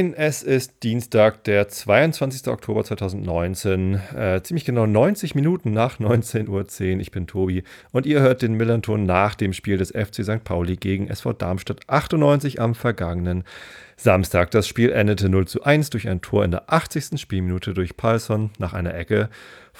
Moin, es ist Dienstag, der 22. Oktober 2019, äh, ziemlich genau 90 Minuten nach 19.10 Uhr. Ich bin Tobi und ihr hört den Millanton nach dem Spiel des FC St. Pauli gegen SV Darmstadt 98 am vergangenen Samstag. Das Spiel endete 0 zu 1 durch ein Tor in der 80. Spielminute durch Palsson nach einer Ecke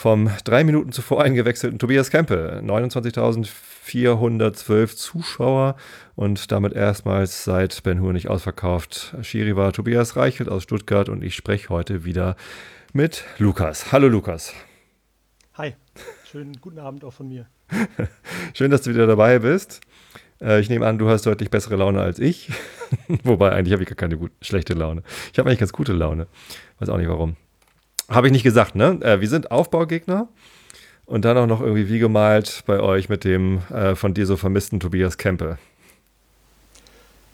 vom drei Minuten zuvor eingewechselten Tobias Kempe. 29.412 Zuschauer und damit erstmals seit Ben Hur nicht ausverkauft. Schiri war Tobias Reichelt aus Stuttgart und ich spreche heute wieder mit Lukas. Hallo Lukas. Hi, schönen guten Abend auch von mir. Schön, dass du wieder dabei bist. Äh, ich nehme an, du hast deutlich bessere Laune als ich. Wobei, eigentlich habe ich gar keine gut, schlechte Laune. Ich habe eigentlich ganz gute Laune. Weiß auch nicht warum. Habe ich nicht gesagt, ne? Äh, wir sind Aufbaugegner. Und dann auch noch irgendwie wie gemalt bei euch mit dem äh, von dir so vermissten Tobias Kempe.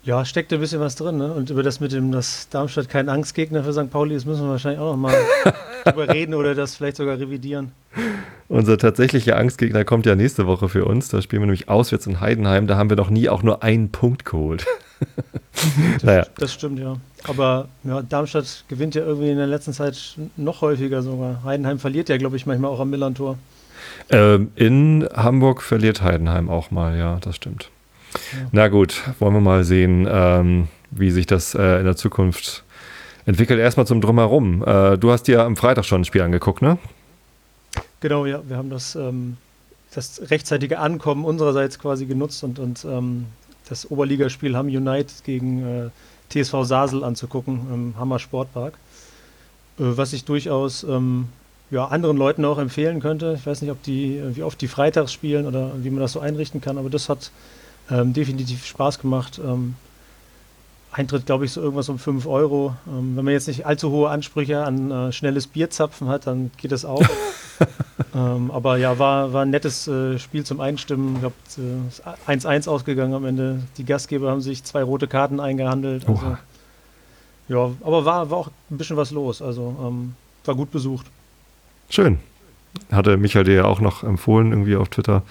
Ja, steckt ein bisschen was drin, ne? Und über das mit dem, dass Darmstadt kein Angstgegner für St. Pauli ist, müssen wir wahrscheinlich auch noch mal drüber reden oder das vielleicht sogar revidieren. Unser tatsächlicher Angstgegner kommt ja nächste Woche für uns. Da spielen wir nämlich auswärts in Heidenheim. Da haben wir noch nie auch nur einen Punkt geholt. das, naja. das stimmt, ja. Aber ja, Darmstadt gewinnt ja irgendwie in der letzten Zeit noch häufiger sogar. Heidenheim verliert ja, glaube ich, manchmal auch am Millantor. Ähm, in Hamburg verliert Heidenheim auch mal, ja, das stimmt. Na gut, wollen wir mal sehen, ähm, wie sich das äh, in der Zukunft entwickelt. Erstmal zum Drumherum. Äh, du hast dir am Freitag schon ein Spiel angeguckt, ne? Genau, ja. Wir haben das, ähm, das rechtzeitige Ankommen unsererseits quasi genutzt und, und ähm, das Oberligaspiel Hamm United gegen äh, TSV Sasel anzugucken im Hammer Sportpark. Äh, was ich durchaus ähm, ja, anderen Leuten auch empfehlen könnte. Ich weiß nicht, ob die, wie oft die freitags spielen oder wie man das so einrichten kann, aber das hat ähm, definitiv Spaß gemacht. Ähm, Eintritt, glaube ich, so irgendwas um 5 Euro. Ähm, wenn man jetzt nicht allzu hohe Ansprüche an äh, schnelles Bierzapfen hat, dann geht das auch. ähm, aber ja, war, war ein nettes äh, Spiel zum Einstimmen. Ich glaube, äh, 1-1 ausgegangen am Ende. Die Gastgeber haben sich zwei rote Karten eingehandelt. Also, ja, aber war, war auch ein bisschen was los. Also ähm, war gut besucht. Schön. Hatte Michael dir ja auch noch empfohlen, irgendwie auf Twitter.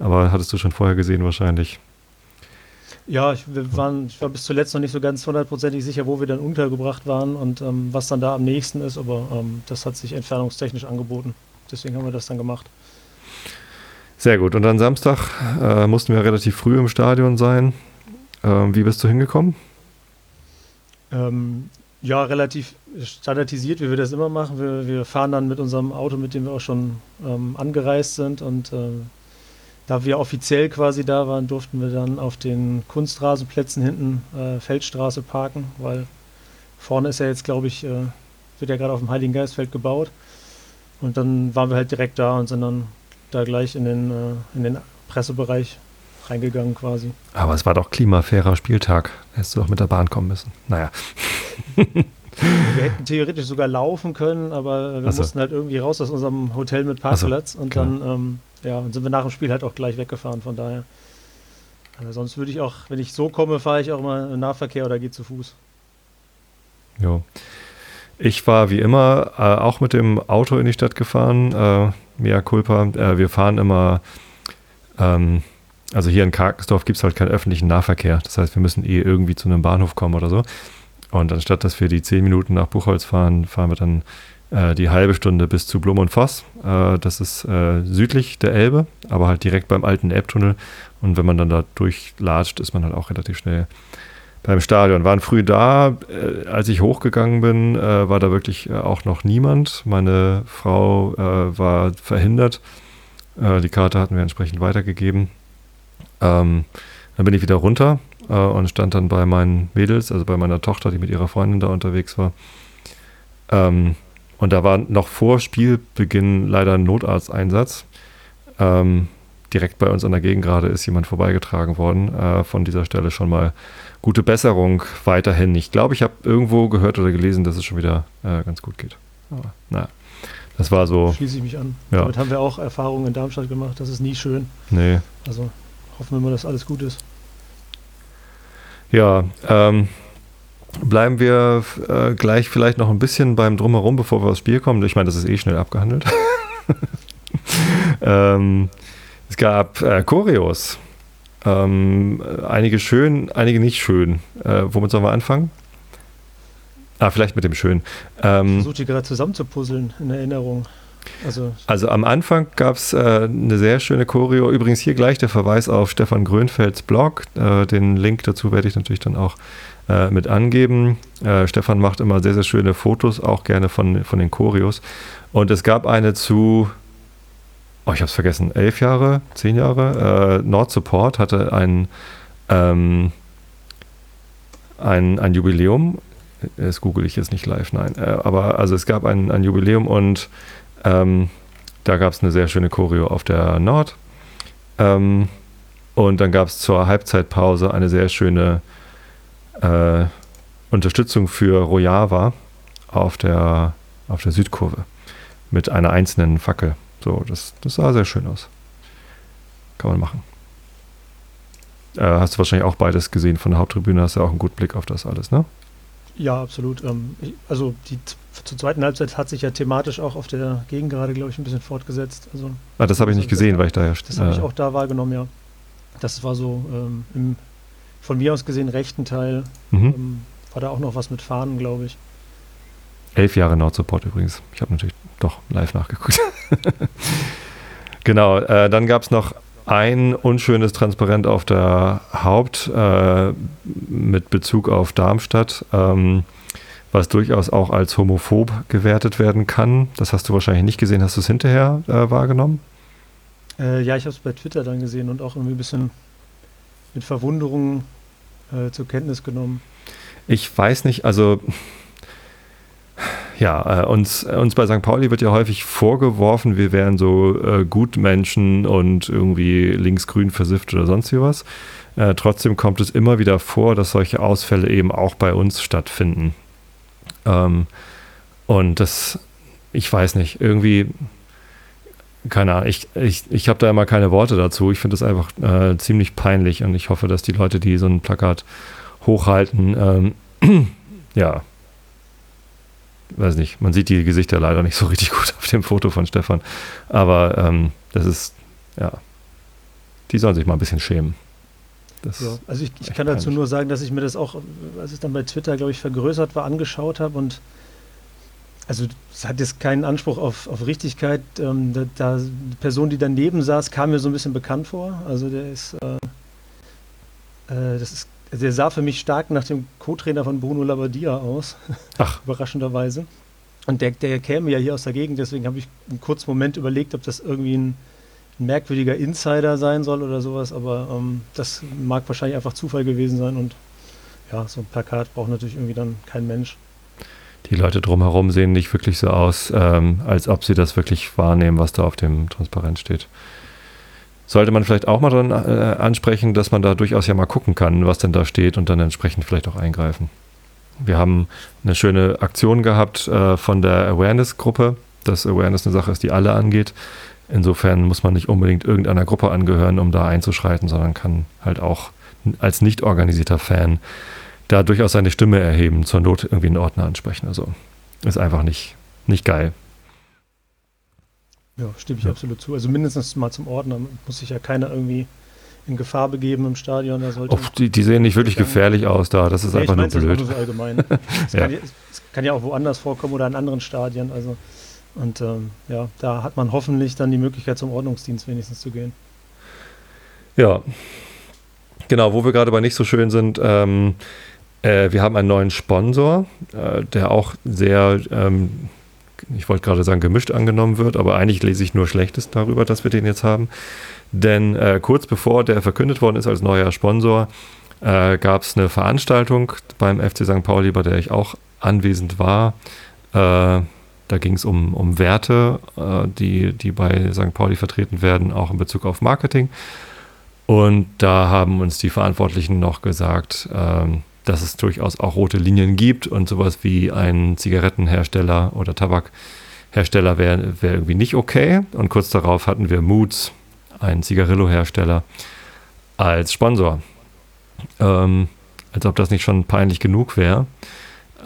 Aber hattest du schon vorher gesehen wahrscheinlich. Ja, ich, wir waren, ich war bis zuletzt noch nicht so ganz hundertprozentig sicher, wo wir dann untergebracht waren und ähm, was dann da am nächsten ist, aber ähm, das hat sich entfernungstechnisch angeboten. Deswegen haben wir das dann gemacht. Sehr gut. Und dann Samstag äh, mussten wir relativ früh im Stadion sein. Ähm, wie bist du hingekommen? Ähm, ja, relativ standardisiert, wie wir das immer machen. Wir, wir, fahren dann mit unserem Auto, mit dem wir auch schon ähm, angereist sind und äh, da wir offiziell quasi da waren, durften wir dann auf den Kunstrasenplätzen hinten äh, Feldstraße parken, weil vorne ist ja jetzt, glaube ich, äh, wird ja gerade auf dem Heiligen Geistfeld gebaut. Und dann waren wir halt direkt da und sind dann da gleich in den, äh, in den Pressebereich reingegangen quasi. Aber es war doch klimafairer Spieltag. Hättest du doch mit der Bahn kommen müssen. Naja. wir hätten theoretisch sogar laufen können, aber wir so. mussten halt irgendwie raus aus unserem Hotel mit Parkplatz so, und klar. dann ähm, ja, und sind wir nach dem Spiel halt auch gleich weggefahren, von daher. Also sonst würde ich auch, wenn ich so komme, fahre ich auch immer im Nahverkehr oder gehe zu Fuß. Jo. Ich war wie immer äh, auch mit dem Auto in die Stadt gefahren. Äh, mea culpa. Äh, wir fahren immer, ähm, also hier in Karkensdorf gibt es halt keinen öffentlichen Nahverkehr. Das heißt, wir müssen eh irgendwie zu einem Bahnhof kommen oder so. Und anstatt dass wir die zehn Minuten nach Buchholz fahren, fahren wir dann die halbe Stunde bis zu Blum und Voss. Äh, das ist äh, südlich der Elbe, aber halt direkt beim alten Elbtunnel. Und wenn man dann da durchlatscht, ist man halt auch relativ schnell beim Stadion. Waren früh da. Äh, als ich hochgegangen bin, äh, war da wirklich auch noch niemand. Meine Frau war verhindert. die Karte hatten wir entsprechend weitergegeben. Ähm, dann bin ich wieder runter und stand dann bei meinen Mädels, also bei meiner Tochter, die mit ihrer Freundin da unterwegs war. Ähm, und da war noch vor Spielbeginn leider ein Notarzteinsatz. Ähm, direkt bei uns an der Gegend gerade ist jemand vorbeigetragen worden. Äh, von dieser Stelle schon mal gute Besserung weiterhin. Ich glaube, ich habe irgendwo gehört oder gelesen, dass es schon wieder äh, ganz gut geht. Aber naja, das war so. Schließe ich mich an. Ja. Damit haben wir auch Erfahrungen in Darmstadt gemacht. Das ist nie schön. Nee. Also hoffen wir mal, dass alles gut ist. Ja, ähm, bleiben wir äh, gleich vielleicht noch ein bisschen beim Drumherum, bevor wir aufs Spiel kommen. Ich meine, das ist eh schnell abgehandelt. ähm, es gab äh, Choreos. Ähm, einige schön, einige nicht schön. Äh, womit sollen wir anfangen? Ah, vielleicht mit dem Schön. Ähm, ich versuche die gerade zusammenzupuzzeln in Erinnerung. Also, also am Anfang gab es äh, eine sehr schöne Choreo. Übrigens hier gleich der Verweis auf Stefan Grönfelds Blog. Äh, den Link dazu werde ich natürlich dann auch äh, mit angeben. Äh, Stefan macht immer sehr, sehr schöne Fotos, auch gerne von, von den Choreos. Und es gab eine zu, oh, ich habe es vergessen, elf Jahre, zehn Jahre. Äh, Nord Support hatte ein, ähm, ein, ein Jubiläum. Das google ich jetzt nicht live, nein. Äh, aber also es gab ein, ein Jubiläum und ähm, da gab es eine sehr schöne Choreo auf der Nord. Ähm, und dann gab es zur Halbzeitpause eine sehr schöne äh, Unterstützung für Rojava auf der, auf der Südkurve mit einer einzelnen Fackel. So, das, das sah sehr schön aus. Kann man machen. Äh, hast du wahrscheinlich auch beides gesehen von der Haupttribüne, hast du ja auch einen guten Blick auf das alles, ne? Ja, absolut. Ähm, also die zur zweiten Halbzeit hat sich ja thematisch auch auf der Gegengerade, glaube ich, ein bisschen fortgesetzt. Also, ah, das habe ich nicht gesehen, das, weil ich da ja Das habe ich äh, auch da wahrgenommen, ja. Das war so ähm, im von mir aus gesehen rechten Teil. Mhm. Ähm, war da auch noch was mit Fahnen, glaube ich. Elf Jahre Nord-Support übrigens. Ich habe natürlich doch live nachgeguckt. genau, äh, dann gab es noch ein unschönes Transparent auf der Haupt äh, mit Bezug auf Darmstadt. Ähm, was durchaus auch als homophob gewertet werden kann. Das hast du wahrscheinlich nicht gesehen. Hast du es hinterher äh, wahrgenommen? Äh, ja, ich habe es bei Twitter dann gesehen und auch irgendwie ein bisschen mit Verwunderung äh, zur Kenntnis genommen. Ich weiß nicht, also ja, äh, uns, uns bei St. Pauli wird ja häufig vorgeworfen, wir wären so äh, Gutmenschen und irgendwie linksgrün versifft oder sonst wie was. Äh, trotzdem kommt es immer wieder vor, dass solche Ausfälle eben auch bei uns stattfinden. Ähm, und das, ich weiß nicht, irgendwie, keine Ahnung, ich, ich, ich habe da immer keine Worte dazu. Ich finde das einfach äh, ziemlich peinlich und ich hoffe, dass die Leute, die so ein Plakat hochhalten, ähm, ja, weiß nicht, man sieht die Gesichter leider nicht so richtig gut auf dem Foto von Stefan, aber ähm, das ist, ja, die sollen sich mal ein bisschen schämen. Ja, also ich, ich kann dazu nur sagen, dass ich mir das auch, als es dann bei Twitter, glaube ich, vergrößert war, angeschaut habe und also es hat jetzt keinen Anspruch auf, auf Richtigkeit. Ähm, da, da, die Person, die daneben saß, kam mir so ein bisschen bekannt vor. Also der ist, äh, äh, das ist, der sah für mich stark nach dem Co-Trainer von Bruno Labbadia aus. Ach. Überraschenderweise. Und der, der käme ja hier aus der Gegend, deswegen habe ich einen kurzen Moment überlegt, ob das irgendwie ein ein merkwürdiger Insider sein soll oder sowas, aber ähm, das mag wahrscheinlich einfach Zufall gewesen sein und ja, so ein Plakat braucht natürlich irgendwie dann kein Mensch. Die Leute drumherum sehen nicht wirklich so aus, ähm, als ob sie das wirklich wahrnehmen, was da auf dem Transparent steht. Sollte man vielleicht auch mal dann äh, ansprechen, dass man da durchaus ja mal gucken kann, was denn da steht und dann entsprechend vielleicht auch eingreifen. Wir haben eine schöne Aktion gehabt äh, von der Awareness-Gruppe, dass Awareness eine Sache ist, die alle angeht. Insofern muss man nicht unbedingt irgendeiner Gruppe angehören, um da einzuschreiten, sondern kann halt auch als nicht organisierter Fan da durchaus seine Stimme erheben, zur Not irgendwie einen Ordner ansprechen. Also ist einfach nicht, nicht geil. Ja, stimme ich ja. absolut zu. Also mindestens mal zum Ordner muss sich ja keiner irgendwie in Gefahr begeben im Stadion. Da sollte Och, die, die, sehen nicht wirklich gefährlich aus da. Das ist nee, einfach nur blöd. Das, so allgemein. Es ja. kann, kann, ja auch woanders vorkommen oder in anderen Stadien. Also und ähm, ja, da hat man hoffentlich dann die Möglichkeit, zum Ordnungsdienst wenigstens zu gehen. Ja, genau, wo wir gerade bei nicht so schön sind, ähm, äh, wir haben einen neuen Sponsor, äh, der auch sehr, ähm, ich wollte gerade sagen, gemischt angenommen wird, aber eigentlich lese ich nur Schlechtes darüber, dass wir den jetzt haben. Denn äh, kurz bevor der verkündet worden ist als neuer Sponsor, äh, gab es eine Veranstaltung beim FC St. Pauli, bei der ich auch anwesend war. Äh, da ging es um, um Werte, die, die bei St. Pauli vertreten werden, auch in Bezug auf Marketing. Und da haben uns die Verantwortlichen noch gesagt, ähm, dass es durchaus auch rote Linien gibt und sowas wie ein Zigarettenhersteller oder Tabakhersteller wäre wär irgendwie nicht okay. Und kurz darauf hatten wir Moods, einen Zigarillo-Hersteller, als Sponsor. Ähm, als ob das nicht schon peinlich genug wäre,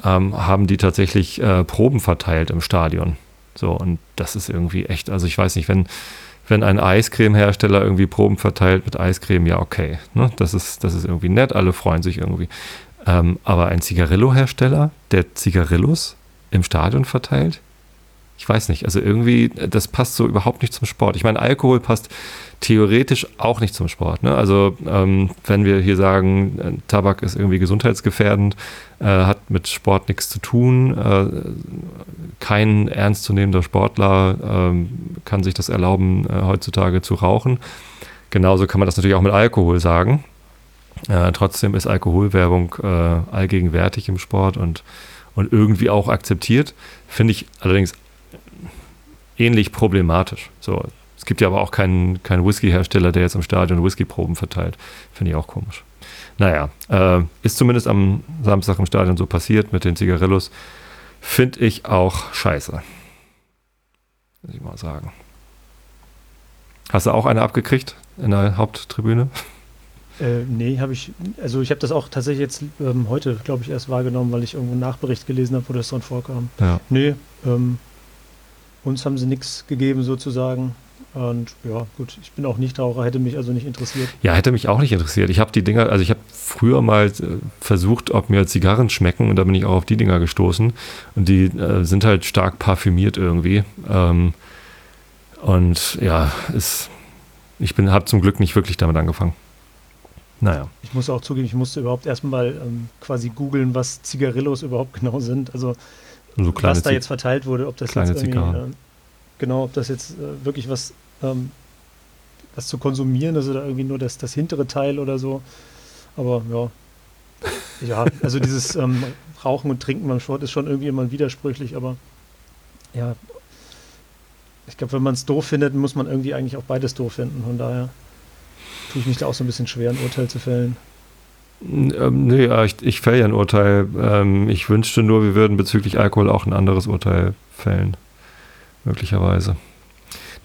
ähm, haben die tatsächlich äh, Proben verteilt im Stadion. So, und das ist irgendwie echt, also ich weiß nicht, wenn, wenn ein Eiscreme-Hersteller irgendwie Proben verteilt mit Eiscreme, ja, okay. Ne? Das, ist, das ist irgendwie nett, alle freuen sich irgendwie. Ähm, aber ein Zigarillo-Hersteller, der Zigarillos im Stadion verteilt, ich weiß nicht, also irgendwie, das passt so überhaupt nicht zum Sport. Ich meine, Alkohol passt theoretisch auch nicht zum Sport. Ne? Also ähm, wenn wir hier sagen, äh, Tabak ist irgendwie gesundheitsgefährdend, äh, hat mit Sport nichts zu tun, äh, kein ernstzunehmender Sportler äh, kann sich das erlauben, äh, heutzutage zu rauchen. Genauso kann man das natürlich auch mit Alkohol sagen. Äh, trotzdem ist Alkoholwerbung allgegenwärtig im Sport und, und irgendwie auch akzeptiert. Finde ich allerdings ähnlich problematisch. So, es gibt ja aber auch keinen, keinen Whisky-Hersteller, der jetzt im Stadion Whisky-Proben verteilt. Finde ich auch komisch. Naja, äh, ist zumindest am Samstag im Stadion so passiert mit den Zigarillos. Finde ich auch scheiße. Muss ich mal sagen. Hast du auch eine abgekriegt in der Haupttribüne? Äh, nee, habe ich, also ich habe das auch tatsächlich jetzt ähm, heute, glaube ich, erst wahrgenommen, weil ich irgendwo einen Nachbericht gelesen habe, wo das drin vorkam. Ja. Nee, ähm, uns haben sie nichts gegeben sozusagen. Und ja, gut, ich bin auch nicht Raucher, hätte mich also nicht interessiert. Ja, hätte mich auch nicht interessiert. Ich habe die Dinger, also ich habe früher mal äh, versucht, ob mir Zigarren schmecken und da bin ich auch auf die Dinger gestoßen. Und die äh, sind halt stark parfümiert irgendwie. Ähm, und ja, ist, ich bin, habe zum Glück nicht wirklich damit angefangen. Naja. Ich muss auch zugeben, ich musste überhaupt erstmal ähm, quasi googeln, was Zigarillos überhaupt genau sind. Also so was da jetzt verteilt wurde, ob das jetzt irgendwie, äh, genau, ob das jetzt äh, wirklich was, ähm, was zu konsumieren ist oder irgendwie nur das, das hintere Teil oder so. Aber ja. Ja, also dieses ähm, Rauchen und Trinken beim Sport ist schon irgendwie immer widersprüchlich, aber ja, ich glaube, wenn man es doof findet, muss man irgendwie eigentlich auch beides doof finden. Von daher tue ich mich da auch so ein bisschen schwer, ein Urteil zu fällen. Ähm, nee, ich, ich fälle ja ein Urteil. Ähm, ich wünschte nur, wir würden bezüglich Alkohol auch ein anderes Urteil fällen. Möglicherweise.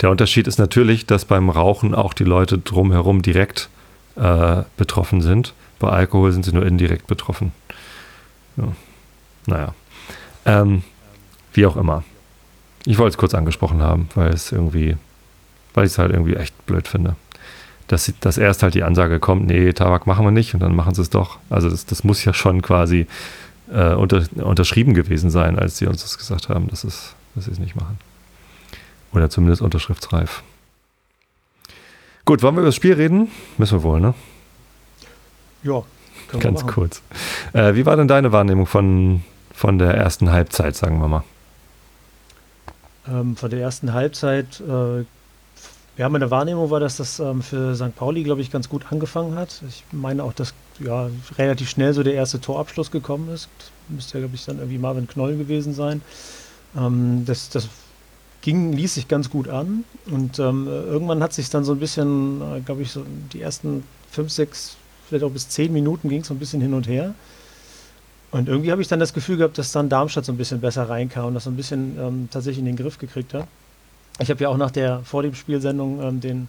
Der Unterschied ist natürlich, dass beim Rauchen auch die Leute drumherum direkt äh, betroffen sind. Bei Alkohol sind sie nur indirekt betroffen. Ja. Naja. Ähm, wie auch immer. Ich wollte es kurz angesprochen haben, weil es irgendwie, weil ich es halt irgendwie echt blöd finde dass, dass erst halt die Ansage kommt, nee, Tabak machen wir nicht und dann machen sie es doch. Also das, das muss ja schon quasi äh, unter, unterschrieben gewesen sein, als sie uns das gesagt haben, dass, es, dass sie es nicht machen. Oder zumindest unterschriftsreif. Gut, wollen wir über das Spiel reden? Müssen wir wohl, ne? Ja, ganz kurz. Äh, wie war denn deine Wahrnehmung von, von der ersten Halbzeit, sagen wir mal? Ähm, von der ersten Halbzeit äh, ja, meine Wahrnehmung war, dass das ähm, für St. Pauli, glaube ich, ganz gut angefangen hat. Ich meine auch, dass ja, relativ schnell so der erste Torabschluss gekommen ist. Müsste ja, glaube ich, dann irgendwie Marvin Knoll gewesen sein. Ähm, das, das ging, ließ sich ganz gut an. Und ähm, irgendwann hat sich dann so ein bisschen, äh, glaube ich, so die ersten fünf, sechs, vielleicht auch bis zehn Minuten ging es so ein bisschen hin und her. Und irgendwie habe ich dann das Gefühl gehabt, dass dann Darmstadt so ein bisschen besser reinkam und das so ein bisschen ähm, tatsächlich in den Griff gekriegt hat. Ich habe ja auch nach der vor dem Spielsendung ähm, den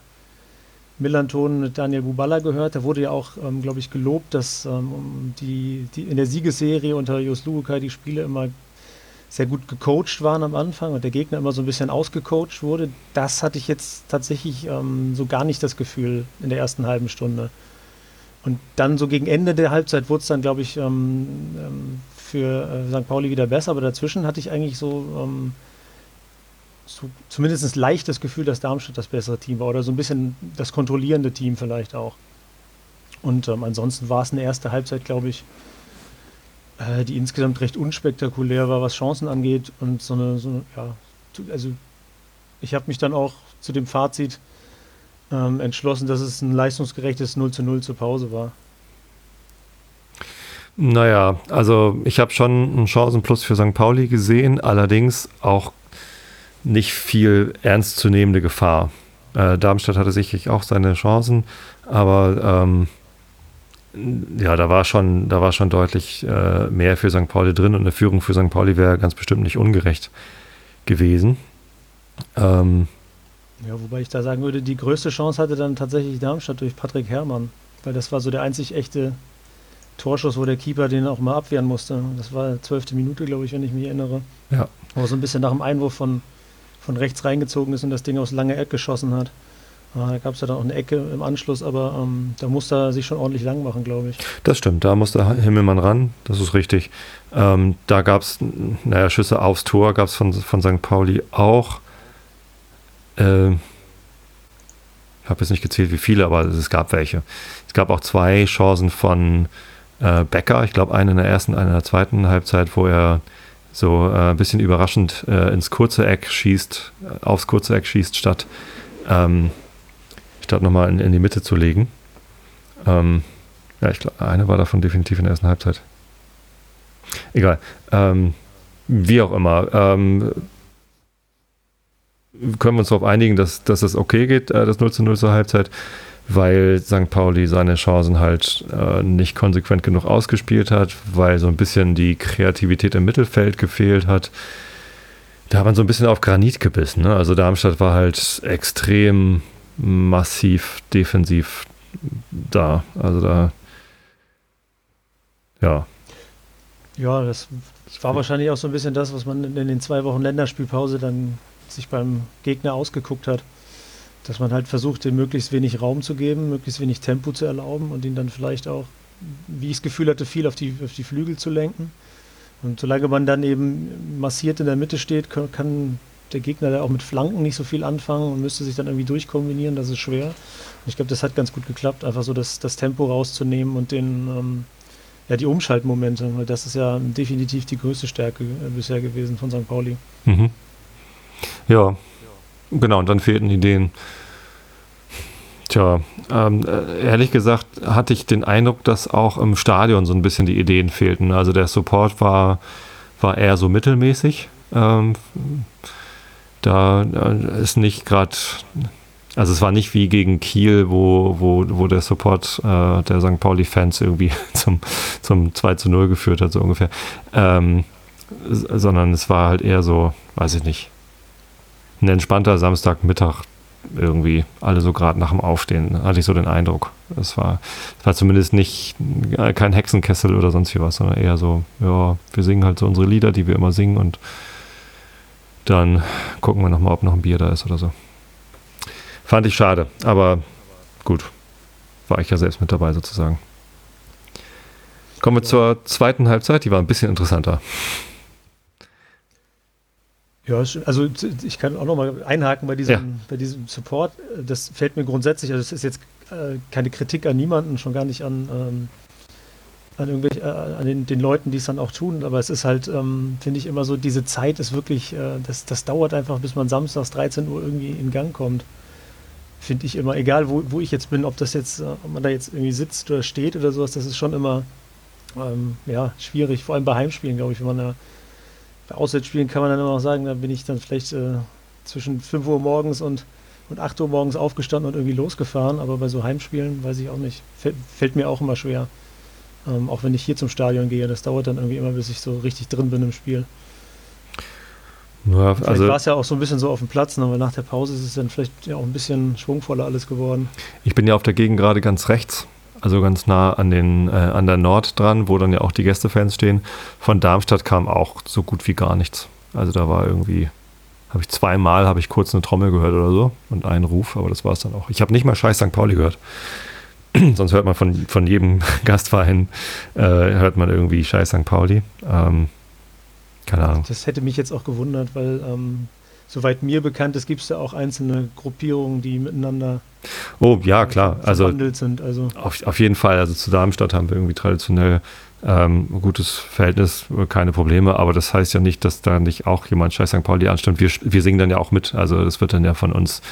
Millanton mit Daniel Buballa gehört. Da wurde ja auch, ähm, glaube ich, gelobt, dass ähm, die, die in der Siegesserie unter Jos Lugukai die Spiele immer sehr gut gecoacht waren am Anfang und der Gegner immer so ein bisschen ausgecoacht wurde. Das hatte ich jetzt tatsächlich ähm, so gar nicht das Gefühl in der ersten halben Stunde. Und dann so gegen Ende der Halbzeit wurde es dann, glaube ich, ähm, ähm, für äh, St. Pauli wieder besser, aber dazwischen hatte ich eigentlich so ähm, so zumindest leicht das Gefühl, dass Darmstadt das bessere Team war oder so ein bisschen das kontrollierende Team vielleicht auch. Und ähm, ansonsten war es eine erste Halbzeit, glaube ich, äh, die insgesamt recht unspektakulär war, was Chancen angeht. Und so eine, so ja, also ich habe mich dann auch zu dem Fazit ähm, entschlossen, dass es ein leistungsgerechtes 0 zu 0 zur Pause war. Naja, also ich habe schon einen Chancenplus für St. Pauli gesehen, allerdings auch nicht viel ernstzunehmende Gefahr. Äh, Darmstadt hatte sicherlich auch seine Chancen, aber ähm, ja, da war schon, da war schon deutlich äh, mehr für St. Pauli drin und eine Führung für St. Pauli wäre ganz bestimmt nicht ungerecht gewesen. Ähm, ja, wobei ich da sagen würde, die größte Chance hatte dann tatsächlich Darmstadt durch Patrick Herrmann, weil das war so der einzig echte Torschuss, wo der Keeper den auch mal abwehren musste. Das war zwölfte Minute, glaube ich, wenn ich mich erinnere. Ja. Wo so ein bisschen nach dem Einwurf von, von rechts reingezogen ist und das Ding aus langer Ecke geschossen hat. Ah, Da gab es ja dann auch eine Ecke im Anschluss, aber ähm, da musste er sich schon ordentlich lang machen, glaube ich. Das stimmt, da musste Himmelmann ran, das ist richtig. Ähm, da gab es, naja, Schüsse aufs Tor gab es von, von St. Pauli auch. Ähm, ich habe jetzt nicht gezählt, wie viele, aber es gab welche. Es gab auch zwei Chancen von äh, Becker, ich glaube eine in der ersten, eine in der zweiten Halbzeit, wo er so äh, ein bisschen überraschend äh, ins kurze Eck schießt, äh, aufs kurze Eck schießt, statt, ähm, statt nochmal in, in die Mitte zu legen. Ähm, ja, ich glaube, eine war davon definitiv in der ersten Halbzeit. Egal. Ähm, wie auch immer. Ähm, können wir uns darauf einigen, dass, dass es okay geht, äh, das 0 zu 0 zur Halbzeit, weil St. Pauli seine Chancen halt äh, nicht konsequent genug ausgespielt hat, weil so ein bisschen die Kreativität im Mittelfeld gefehlt hat. Da hat man so ein bisschen auf Granit gebissen. Ne? Also Darmstadt war halt extrem massiv defensiv da. Also da, ja, Ja, das war wahrscheinlich auch so ein bisschen das, was man in den zwei Wochen Länderspielpause dann sich beim Gegner ausgeguckt hat. Dass man halt versucht, ihm möglichst wenig Raum zu geben, möglichst wenig Tempo zu erlauben und ihn dann vielleicht auch, wie ich das Gefühl hatte, viel auf die, auf die Flügel zu lenken. Und solange man dann eben massiert in der Mitte steht, kann, kann der Gegner da auch mit Flanken nicht so viel anfangen und müsste sich dann irgendwie durchkombinieren, das ist schwer. Und ich glaube, das hat ganz gut geklappt, einfach so das, das Tempo rauszunehmen und den, ähm, ja, die Umschaltmomente, weil das ist ja definitiv die größte Stärke äh, bisher gewesen von St. Pauli. Mhm. Ja, genau, und dann fehlten Ideen. Tja, ähm, äh, ehrlich gesagt hatte ich den Eindruck, dass auch im Stadion so ein bisschen die Ideen fehlten. Also der Support war, war eher so mittelmäßig. Ähm, da äh, ist nicht gerade, also es war nicht wie gegen Kiel, wo, wo, wo der Support äh, der St. Pauli-Fans irgendwie zum, zum 2 zu 0 geführt hat, so ungefähr. Ähm, sondern es war halt eher so, weiß ich nicht, ein entspannter Samstagmittag irgendwie, alle so gerade nach dem Aufstehen, hatte ich so den Eindruck. Es war, war zumindest nicht äh, kein Hexenkessel oder sonst wie was, sondern eher so, ja, wir singen halt so unsere Lieder, die wir immer singen und dann gucken wir nochmal, ob noch ein Bier da ist oder so. Fand ich schade, aber gut, war ich ja selbst mit dabei sozusagen. Kommen wir zur zweiten Halbzeit, die war ein bisschen interessanter. Ja, also ich kann auch noch mal einhaken bei diesem, Ja. bei diesem Support. Das fällt mir grundsätzlich, also es ist jetzt äh, keine Kritik an niemanden, schon gar nicht an, ähm, an irgendwelche, äh, an den, den Leuten, die es dann auch tun, aber es ist halt, ähm, finde ich immer so, diese Zeit ist wirklich, äh, das, das dauert einfach, bis man samstags 13 Uhr irgendwie in Gang kommt. Finde ich immer, egal wo, wo ich jetzt bin, ob das jetzt, ob man da jetzt irgendwie sitzt oder steht oder sowas, das ist schon immer ähm, ja, schwierig, vor allem bei Heimspielen, glaube ich, wenn man da bei Auswärtsspielen kann man dann immer noch sagen, da bin ich dann vielleicht äh, zwischen 5 Uhr morgens und, und 8 Uhr morgens aufgestanden und irgendwie losgefahren, aber bei so Heimspielen weiß ich auch nicht. Fällt, fällt mir auch immer schwer. Ähm, auch wenn ich hier zum Stadion gehe, das dauert dann irgendwie immer, bis ich so richtig drin bin im Spiel. Ja, Vielleicht also war es ja auch so ein bisschen so auf dem Platz, ne, aber nach der Pause ist es dann vielleicht ja auch ein bisschen schwungvoller alles geworden. Ich bin ja auf der Gegend gerade ganz rechts, also ganz nah an, den, äh, an der Nord dran, wo dann ja auch die Gästefans stehen. Von Darmstadt kam auch so gut wie gar nichts. Also da war irgendwie, habe ich zweimal, habe ich kurz eine Trommel gehört oder so und einen Ruf, aber das war es dann auch. Ich habe nicht mal Scheiß St. Pauli gehört. Sonst hört man von, von jedem Gastverein, äh, hört man irgendwie Scheiß St. Pauli. Ähm, keine Ahnung. Das hätte mich jetzt auch gewundert, weil ähm, soweit mir bekannt ist, gibt es ja auch einzelne Gruppierungen, die miteinander Oh, ja, klar. Also sind. Also Auf, auf jeden Fall, also zu Darmstadt haben wir irgendwie traditionell ähm, ein gutes Verhältnis, keine Probleme, aber das heißt ja nicht, dass da nicht auch jemand Scheiß St. Pauli anstimmt. Wir, wir singen dann ja auch mit, also das wird dann ja von uns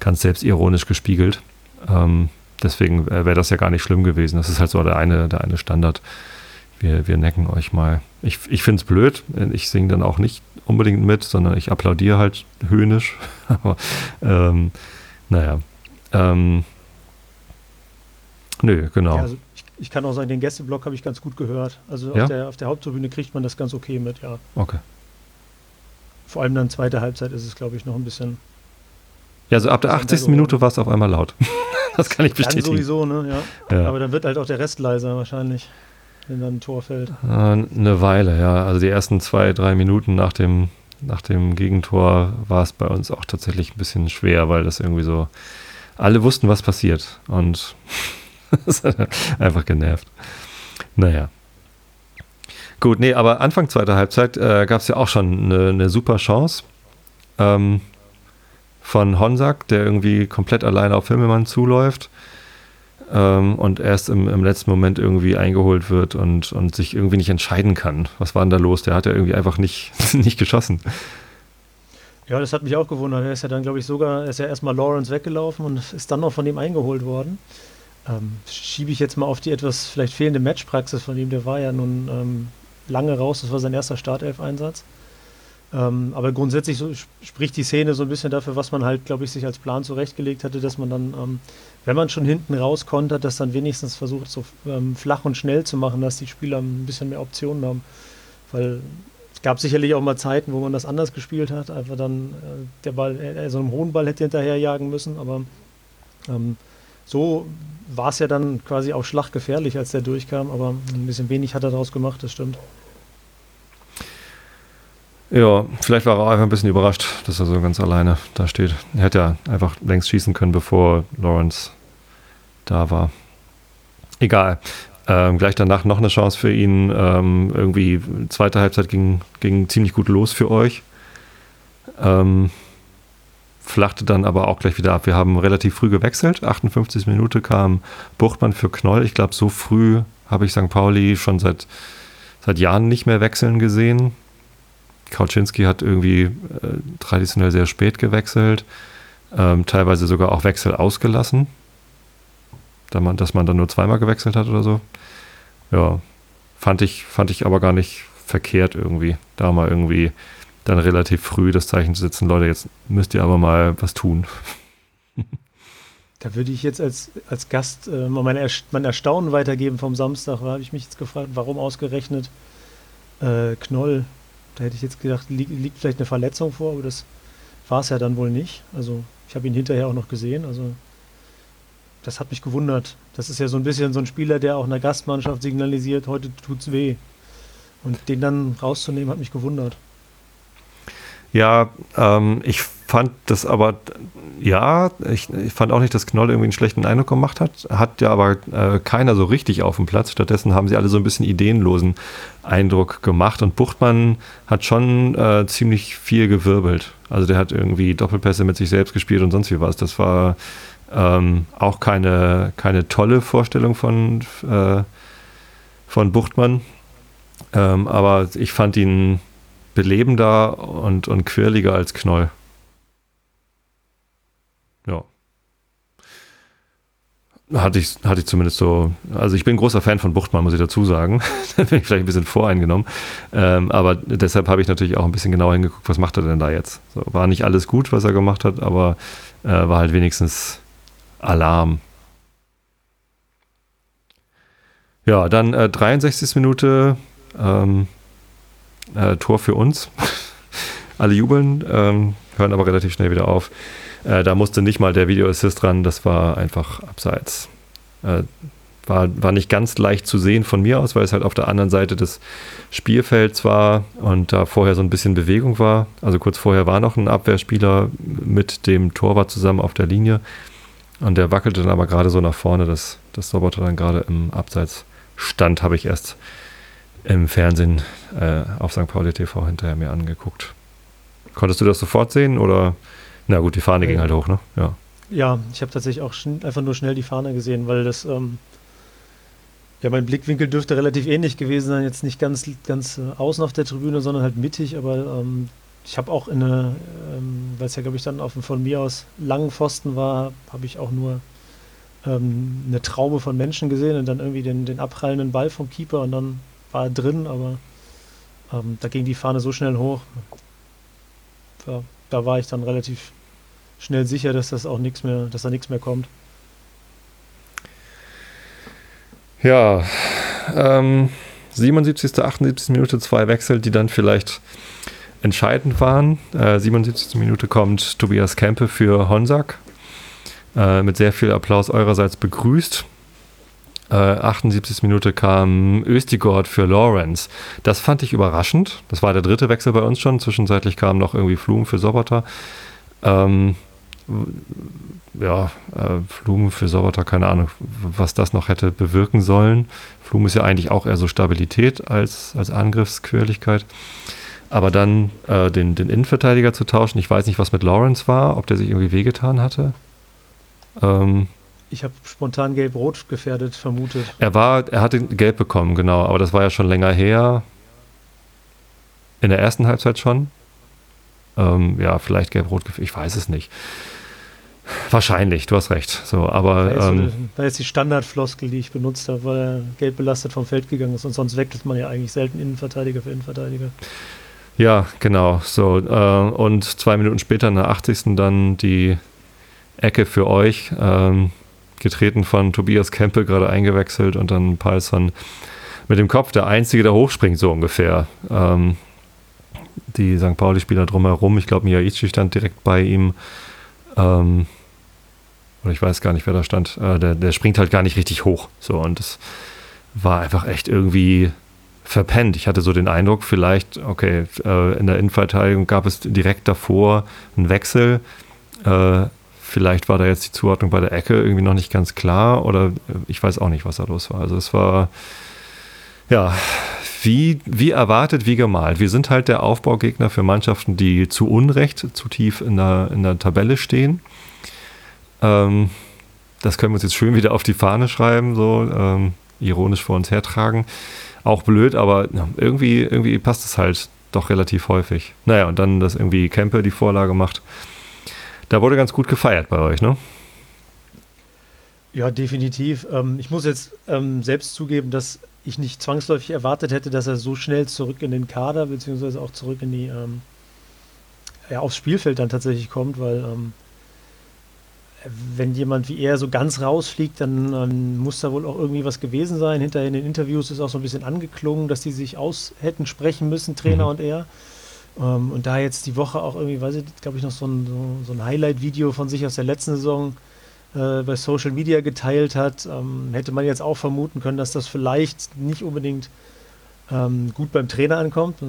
ganz selbstironisch gespiegelt. Ähm, deswegen äh, wäre das ja gar nicht schlimm gewesen. Das ist halt so der eine, der eine Standard. Wir, wir necken euch mal. Ich, ich finde es blöd. Ich singe dann auch nicht unbedingt mit, sondern ich applaudiere halt höhnisch. aber ähm, naja. Ähm, nö, genau. Ja, also ich, ich kann auch sagen, den Gästeblock habe ich ganz gut gehört. Also Ja? auf, der, auf der Haupttribüne kriegt man das ganz okay mit, ja. Okay. Vor allem dann zweite Halbzeit ist es, glaube ich, noch ein bisschen. Ja, so ab der Das ist 80. also- Minute war es auf einmal laut. das kann ich Dann bestätigen. sowieso, ne? Ja. Ja. Aber dann wird halt auch der Rest leiser wahrscheinlich. wenn dann ein Tor fällt? Äh, eine Weile, ja. Also die ersten zwei, drei Minuten nach dem, nach dem Gegentor war es bei uns auch tatsächlich ein bisschen schwer, weil das irgendwie so, alle wussten, was passiert. Und das hat einfach genervt. Naja. Gut, nee, aber Anfang zweiter Halbzeit äh, gab es ja auch schon eine, eine super Chance ähm, von Honsack, der irgendwie komplett alleine auf Himmelmann zuläuft ähm, und erst im, im, letzten Moment irgendwie eingeholt wird und, und sich irgendwie nicht entscheiden kann. Was war denn da los? Der hat ja irgendwie einfach nicht, nicht geschossen. Ja, das hat mich auch gewundert. Er ist ja dann, glaube ich, sogar, er ist ja erstmal Lawrence weggelaufen und ist dann noch von ihm eingeholt worden. Ähm, schiebe ich jetzt mal auf die etwas vielleicht fehlende Matchpraxis von ihm. Der war ja nun ähm, lange raus, das war sein erster Startelf-Einsatz. Ähm, aber grundsätzlich so, spricht die Szene so ein bisschen dafür, was man halt, glaube ich, sich als Plan zurechtgelegt hatte, dass man dann, ähm, wenn man schon hinten raus konnte, das dann wenigstens versucht, so ähm, flach und schnell zu machen, dass die Spieler ein bisschen mehr Optionen haben. Weil gab sicherlich auch mal Zeiten, wo man das anders gespielt hat, einfach dann äh, der Ball, äh, so einem hohen Ball hätte hinterherjagen müssen, aber ähm, so war es ja dann quasi auch schlaggefährlich, als der durchkam, aber ein bisschen wenig hat er daraus gemacht, das stimmt. Ja, vielleicht war er einfach ein bisschen überrascht, dass er so ganz alleine da steht. Er hätte ja einfach längst schießen können, bevor Lawrence da war. Egal. Ähm, gleich danach noch eine Chance für ihn. Ähm, irgendwie zweite Halbzeit ging, ging ziemlich gut los für euch. Ähm, flachte dann aber auch gleich wieder ab. Wir haben relativ früh gewechselt. 58 Minuten kam Buchtmann für Knoll. Ich glaube, so früh habe ich St. Pauli schon seit, seit Jahren nicht mehr wechseln gesehen. Kauczynski hat irgendwie äh, traditionell sehr spät gewechselt, ähm, teilweise sogar auch Wechsel ausgelassen, da man, dass man dann nur zweimal gewechselt hat oder so. Ja, fand ich, fand ich aber gar nicht verkehrt irgendwie, da mal irgendwie dann relativ früh das Zeichen zu setzen, Leute, jetzt müsst ihr aber mal was tun. Da würde ich jetzt als, als Gast äh, mal mein, mein, Erstaunen weitergeben vom Samstag. Da habe ich mich jetzt gefragt, warum ausgerechnet äh, Knoll da hätte ich jetzt gedacht, li liegt vielleicht eine Verletzung vor, aber das war es ja dann wohl nicht. Also ich habe ihn hinterher auch noch gesehen. Also das hat mich gewundert. Das ist ja so ein bisschen so ein Spieler, der auch einer Gastmannschaft signalisiert, heute tut's weh. Und den dann rauszunehmen, hat mich gewundert. Ja, ähm, ich fand das aber, ja, ich, ich, fand auch nicht, dass Knoll irgendwie einen schlechten Eindruck gemacht hat. Hat ja aber äh, keiner so richtig auf dem Platz. Stattdessen haben sie alle so ein bisschen ideenlosen Eindruck gemacht. Und Buchtmann hat schon äh, ziemlich viel gewirbelt. Also der hat irgendwie Doppelpässe mit sich selbst gespielt und sonst wie was. Das war ähm, auch keine, keine tolle Vorstellung von, äh, von Buchtmann. Ähm, aber ich fand ihn belebender und, und quirliger als Knoll. Ja. Hatte ich, hatte ich zumindest so, also ich bin großer Fan von Buchtmann, muss ich dazu sagen. da bin ich vielleicht ein bisschen voreingenommen. Ähm, aber deshalb habe ich natürlich auch ein bisschen genauer hingeguckt, was macht er denn da jetzt? So, war nicht alles gut, was er gemacht hat, aber äh, war halt wenigstens Alarm. Ja, dann äh, 63. Minute, ähm, äh, Tor für uns. Alle jubeln, ähm, hören aber relativ schnell wieder auf. Äh, da musste nicht mal der Video Assist dran, das war einfach abseits. Äh, war, war nicht ganz leicht zu sehen von mir aus, weil es halt auf der anderen Seite des Spielfelds war und da vorher so ein bisschen Bewegung war. Also kurz vorher war noch ein Abwehrspieler mit dem Torwart zusammen auf der Linie und der wackelte dann aber gerade so nach vorne, dass das Roboter dann gerade im Abseits stand, habe ich erst im Fernsehen äh, auf St. Pauli TV hinterher mir angeguckt. Konntest du das sofort sehen oder? Na gut, die Fahne äh, ging halt hoch, ne? Ja. Ja, ich habe tatsächlich auch einfach nur schnell die Fahne gesehen, weil das, ähm, ja, mein Blickwinkel dürfte relativ ähnlich gewesen sein. Jetzt nicht ganz, ganz äh, außen auf der Tribüne, sondern halt mittig, aber ähm, ich habe auch in eine, ähm, weil es ja, glaube ich, dann auf dem von mir aus langen Pfosten war, habe ich auch nur ähm, eine Traume von Menschen gesehen und dann irgendwie den, den abprallenden Ball vom Keeper und dann war drin, aber ähm, da ging die Fahne so schnell hoch. Ja, da war ich dann relativ schnell sicher, dass das auch nichts mehr, dass da nichts mehr kommt. Ja, ähm, 77., 78. Minute zwei Wechsel, die dann vielleicht entscheidend waren. Äh, 77. Minute kommt Tobias Kempe für Honsack. Äh, mit sehr viel Applaus eurerseits begrüßt. äh, 78. Minute kam Östigord für Lawrence. Das fand ich überraschend. Das war der dritte Wechsel bei uns schon. Zwischenzeitlich kam noch irgendwie Flum für Sobota. Ähm, ja, äh, Flum für Sobota, keine Ahnung, was das noch hätte bewirken sollen. Flum ist ja eigentlich auch eher so Stabilität als, als Angriffsquirligkeit. Aber dann äh, den, den Innenverteidiger zu tauschen, ich weiß nicht, was mit Lawrence war, ob der sich irgendwie wehgetan hatte. Ähm, ich habe spontan gelb-rot gefährdet vermutet. Er war, er hatte gelb bekommen, genau, aber das war ja schon länger her. In der ersten Halbzeit schon. Ähm, ja, vielleicht gelb-rot gefährdet, ich weiß es nicht. Wahrscheinlich, du hast recht. So, aber da ist, ähm, da ist die Standardfloskel, die ich benutzt habe, weil er gelb belastet vom Feld gegangen ist und sonst wechselt man ja eigentlich selten Innenverteidiger für Innenverteidiger. Ja, genau. So äh, und zwei Minuten später in der 80. dann die Ecke für euch. Ähm, getreten von Tobias Kempe, gerade eingewechselt und dann Palsson mit dem Kopf, der Einzige, der hochspringt, so ungefähr. Ähm, die St. Pauli-Spieler drumherum, ich glaube, Miyaichi stand direkt bei ihm. Ähm, oder ich weiß gar nicht, wer da stand. Äh, der, der springt halt gar nicht richtig hoch. So, und das war einfach echt irgendwie verpennt. Ich hatte so den Eindruck, vielleicht, okay, äh, in der Innenverteidigung gab es direkt davor einen Wechsel. Äh, Vielleicht war da jetzt die Zuordnung bei der Ecke irgendwie noch nicht ganz klar oder äh, ich weiß auch nicht, was da los war. Also es war, ja, wie, wie erwartet, wie gemalt. Wir sind halt der Aufbaugegner für Mannschaften, die zu Unrecht zu tief in der, in der Tabelle stehen. Ähm, das können wir uns jetzt schön wieder auf die Fahne schreiben, so ähm, ironisch vor uns hertragen. Auch blöd, aber irgendwie, irgendwie passt es halt doch relativ häufig. Naja, und dann, dass irgendwie Kempe die Vorlage macht. Da wurde ganz gut gefeiert bei euch, ne? Ja, definitiv. Ähm, ich muss jetzt ähm, selbst zugeben, dass ich nicht zwangsläufig erwartet hätte, dass er so schnell zurück in den Kader, beziehungsweise auch zurück in die, ähm, ja, aufs Spielfeld dann tatsächlich kommt, weil ähm, wenn jemand wie er so ganz rausfliegt, dann ähm, muss da wohl auch irgendwie was gewesen sein. Hinterher in den Interviews ist auch so ein bisschen angeklungen, dass die sich aus hätten sprechen müssen, Trainer mhm. und er. Ähm, und da jetzt die Woche auch irgendwie, weiß ich, glaube ich, noch so ein, so, so ein Highlight-Video von sich aus der letzten Saison äh, bei Social Media geteilt hat, ähm, hätte man jetzt auch vermuten können, dass das vielleicht nicht unbedingt ähm, gut beim Trainer ankommt, äh,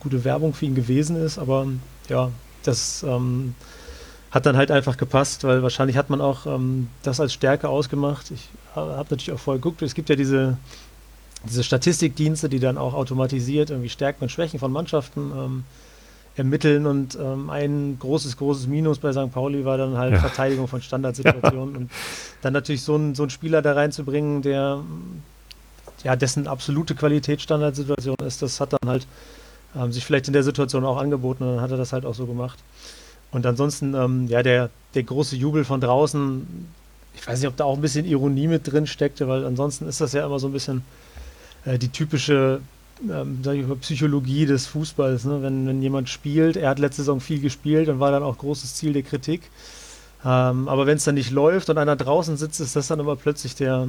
gute Werbung für ihn gewesen ist, aber ja, das ähm, hat dann halt einfach gepasst, weil wahrscheinlich hat man auch ähm, das als Stärke ausgemacht. Ich habe natürlich auch vorher geguckt, es gibt ja diese diese Statistikdienste, die dann auch automatisiert irgendwie Stärken und Schwächen von Mannschaften ähm, ermitteln und ähm, ein großes, großes Minus bei St. Pauli war dann halt ja. Verteidigung von Standardsituationen ja. und dann natürlich so einen, so einen Spieler da reinzubringen, der ja, dessen absolute Qualität Standardsituation ist, das hat dann halt ähm, sich vielleicht in der Situation auch angeboten und dann hat er das halt auch so gemacht. Und ansonsten, ähm, ja, der, der große Jubel von draußen, ich weiß nicht, ob da auch ein bisschen Ironie mit drin steckte, weil ansonsten ist das ja immer so ein bisschen äh, die typische ähm, mal, Psychologie des Fußballs. Ne? Wenn, wenn jemand spielt, er hat letzte Saison viel gespielt und war dann auch großes Ziel der Kritik. Ähm, aber wenn es dann nicht läuft und einer draußen sitzt, ist das dann immer plötzlich der,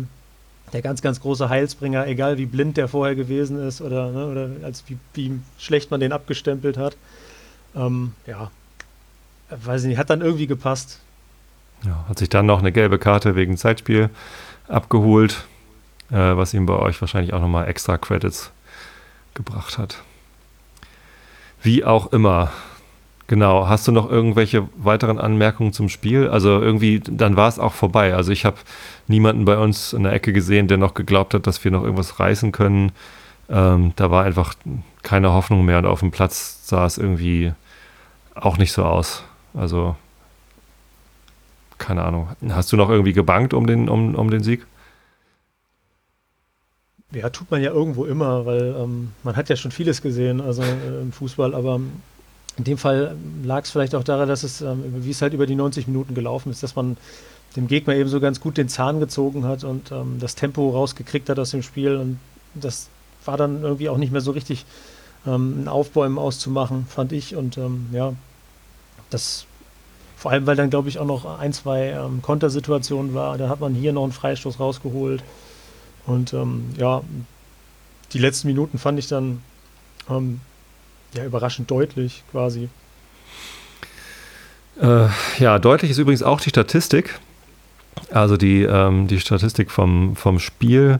der ganz, ganz große Heilsbringer, egal wie blind der vorher gewesen ist oder, ne, oder als wie, wie schlecht man den abgestempelt hat. Ähm, ja, weiß ich nicht, hat dann irgendwie gepasst. Ja, hat sich dann noch eine gelbe Karte wegen Zeitspiel abgeholt, äh, was ihm bei euch wahrscheinlich auch nochmal extra Credits gebracht hat. Wie auch immer. Genau, hast du noch irgendwelche weiteren Anmerkungen zum Spiel? Also irgendwie, dann war es auch vorbei. Also ich habe niemanden bei uns in der Ecke gesehen, der noch geglaubt hat, dass wir noch irgendwas reißen können. Ähm, da war einfach keine Hoffnung mehr und auf dem Platz sah es irgendwie auch nicht so aus. Also keine Ahnung. Hast du noch irgendwie gebankt um den, um, um den Sieg? Ja, tut man ja irgendwo immer, weil ähm, man hat ja schon vieles gesehen, also äh, im Fußball, aber in dem Fall lag es vielleicht auch daran, dass es, ähm, wie es halt über die 90 Minuten gelaufen ist, dass man dem Gegner eben so ganz gut den Zahn gezogen hat und ähm, das Tempo rausgekriegt hat aus dem Spiel und das war dann irgendwie auch nicht mehr so richtig ähm, ein Aufbäumen auszumachen, fand ich und ähm, ja, das vor allem, weil dann glaube ich auch noch ein, zwei ähm, Kontersituationen war, da hat man hier noch einen Freistoß rausgeholt. Und ähm, ja, die letzten Minuten fand ich dann ähm, ja überraschend deutlich quasi. Äh, ja, deutlich ist übrigens auch die Statistik. Also die, ähm, die Statistik vom, vom Spiel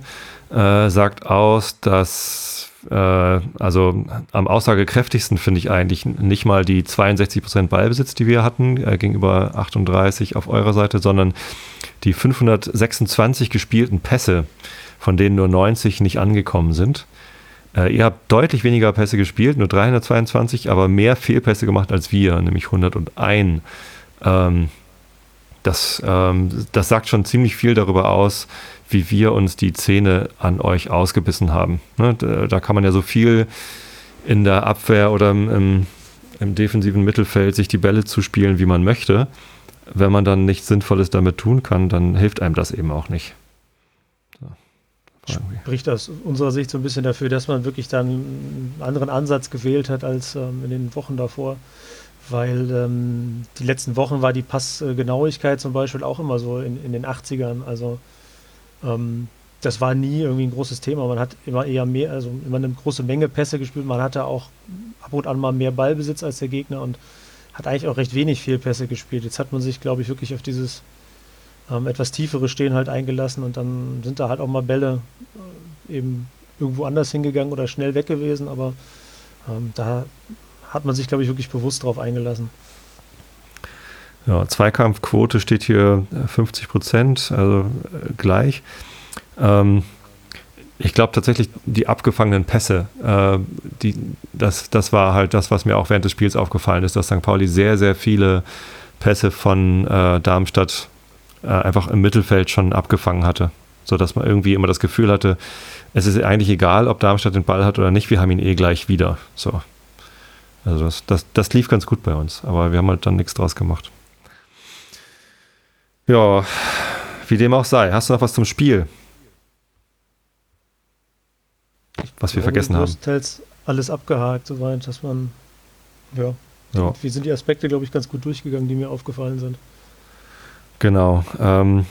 äh, sagt aus, dass also am aussagekräftigsten finde ich eigentlich nicht mal die 62% Ballbesitz, die wir hatten, äh, gegenüber 38 auf eurer Seite, sondern die 526 gespielten Pässe, von denen nur 90 nicht angekommen sind. Äh, ihr habt deutlich weniger Pässe gespielt, nur 322, aber mehr Fehlpässe gemacht als wir, nämlich 101. Ähm, das, ähm, das sagt schon ziemlich viel darüber aus, wie wir uns die Zähne an euch ausgebissen haben. Ne? Da, kann man ja so viel in der Abwehr oder im, im, defensiven Mittelfeld sich die Bälle zuspielen, wie man möchte. Wenn man dann nichts Sinnvolles damit tun kann, dann hilft einem das eben auch nicht. Spricht aus unserer Sicht so ein bisschen dafür, dass man wirklich dann einen anderen Ansatz gewählt hat als ähm, in den Wochen davor weil ähm, die letzten Wochen war die Passgenauigkeit zum Beispiel auch immer so in, in den 80ern. Also ähm, das war nie irgendwie ein großes Thema. Man hat immer eher mehr, also immer eine große Menge Pässe gespielt. Man hatte auch ab und an mal mehr Ballbesitz als der Gegner und hat eigentlich auch recht wenig Fehlpässe gespielt. Jetzt hat man sich, glaube ich, wirklich auf dieses ähm, etwas tiefere Stehen halt eingelassen und dann sind da halt auch mal Bälle äh, eben irgendwo anders hingegangen oder schnell weg gewesen, aber ähm, da hat man sich, glaube ich, wirklich bewusst darauf eingelassen. Ja, Zweikampfquote steht hier 50 äh, Prozent, also äh, gleich. Ähm, ich glaube tatsächlich, die abgefangenen Pässe, äh, die, das, das war halt das, was mir auch während des Spiels aufgefallen ist, dass St. Pauli sehr, sehr viele Pässe von äh, Darmstadt äh, einfach im Mittelfeld schon abgefangen hatte. Sodass man irgendwie immer das Gefühl hatte, es ist eigentlich egal, ob Darmstadt den Ball hat oder nicht, wir haben ihn eh gleich wieder. So. Also das, das, das lief ganz gut bei uns, aber wir haben halt dann nichts draus gemacht. Ja, wie dem auch sei. Hast du noch was zum Spiel? Was wir vergessen haben. alles abgehakt, soweit, dass man, ja. ja. Wie sind die Aspekte, glaube ich, ganz gut durchgegangen, die mir aufgefallen sind. Genau. Ähm,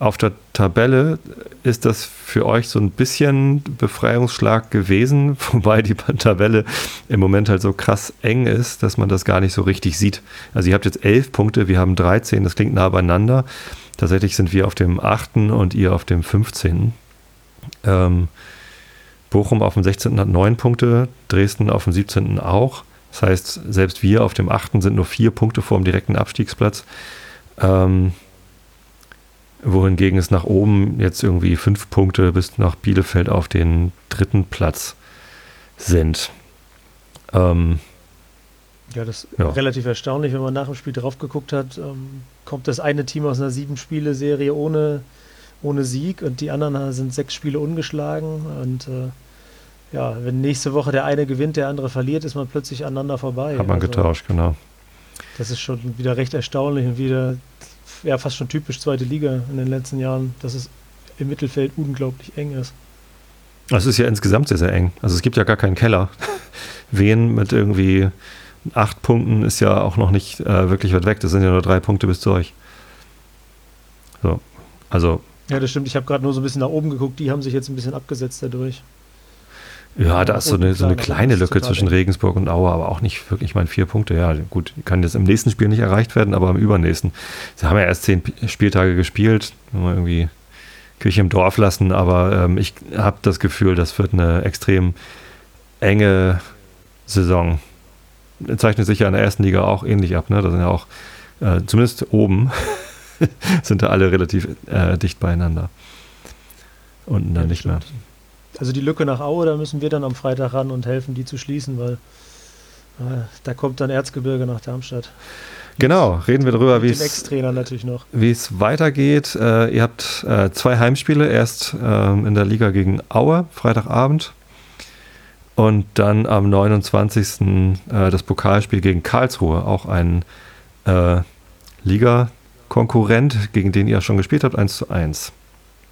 auf der Tabelle ist das für euch so ein bisschen Befreiungsschlag gewesen, wobei die Tabelle im Moment halt so krass eng ist, dass man das gar nicht so richtig sieht. Also ihr habt jetzt elf Punkte, wir haben 13, das klingt nah beieinander. Tatsächlich sind wir auf dem 8. und ihr auf dem 15. Ähm, Bochum auf dem 16. hat 9 Punkte, Dresden auf dem 17. auch. Das heißt, selbst wir auf dem 8. sind nur 4 Punkte vor dem direkten Abstiegsplatz. Ähm, wohingegen es nach oben jetzt irgendwie fünf Punkte bis nach Bielefeld auf den dritten Platz sind. Ähm, ja, das ist ja. relativ erstaunlich, wenn man nach dem Spiel drauf geguckt hat, ähm, kommt das eine Team aus einer Sieben-Spiele-Serie ohne, ohne Sieg und die anderen sind sechs Spiele ungeschlagen und äh, ja, wenn nächste Woche der eine gewinnt, der andere verliert, ist man plötzlich aneinander vorbei. Hat man also, getauscht, genau. Das ist schon wieder recht erstaunlich und wieder ja fast schon typisch zweite Liga in den letzten Jahren, dass es im Mittelfeld unglaublich eng ist. Es ist ja insgesamt sehr, sehr eng. Also es gibt ja gar keinen Keller. Wen mit irgendwie acht Punkten ist ja auch noch nicht äh, wirklich weit weg. Das sind ja nur drei Punkte bis zu euch. So, also. Ja, das stimmt. Ich habe gerade nur so ein bisschen nach oben geguckt. Die haben sich jetzt ein bisschen abgesetzt dadurch. Ja, da ist so eine, so eine kleine Lücke zwischen Regensburg und Aue, aber auch nicht wirklich, ich meine, vier Punkte. Ja, gut, kann jetzt im nächsten Spiel nicht erreicht werden, aber im übernächsten. Sie haben ja erst zehn Spieltage gespielt, irgendwie Kirche im Dorf lassen, aber ähm, ich habe das Gefühl, das wird eine extrem enge Saison. Zeichnet sich ja in der ersten Liga auch ähnlich ab, ne? Da sind ja auch, äh, zumindest oben, sind da alle relativ äh, dicht beieinander. Unten dann ja, nicht stimmt. mehr also die Lücke nach Aue, da müssen wir dann am Freitag ran und helfen, die zu schließen, weil äh, da kommt dann Erzgebirge nach Darmstadt. Genau, reden wir darüber, wie es weitergeht. Äh, ihr habt äh, zwei Heimspiele, erst ähm, in der Liga gegen Aue, Freitagabend. Und dann am 29. Äh, das Pokalspiel gegen Karlsruhe, auch ein äh, Liga-Konkurrent, gegen den ihr schon gespielt habt, 1 zu 1.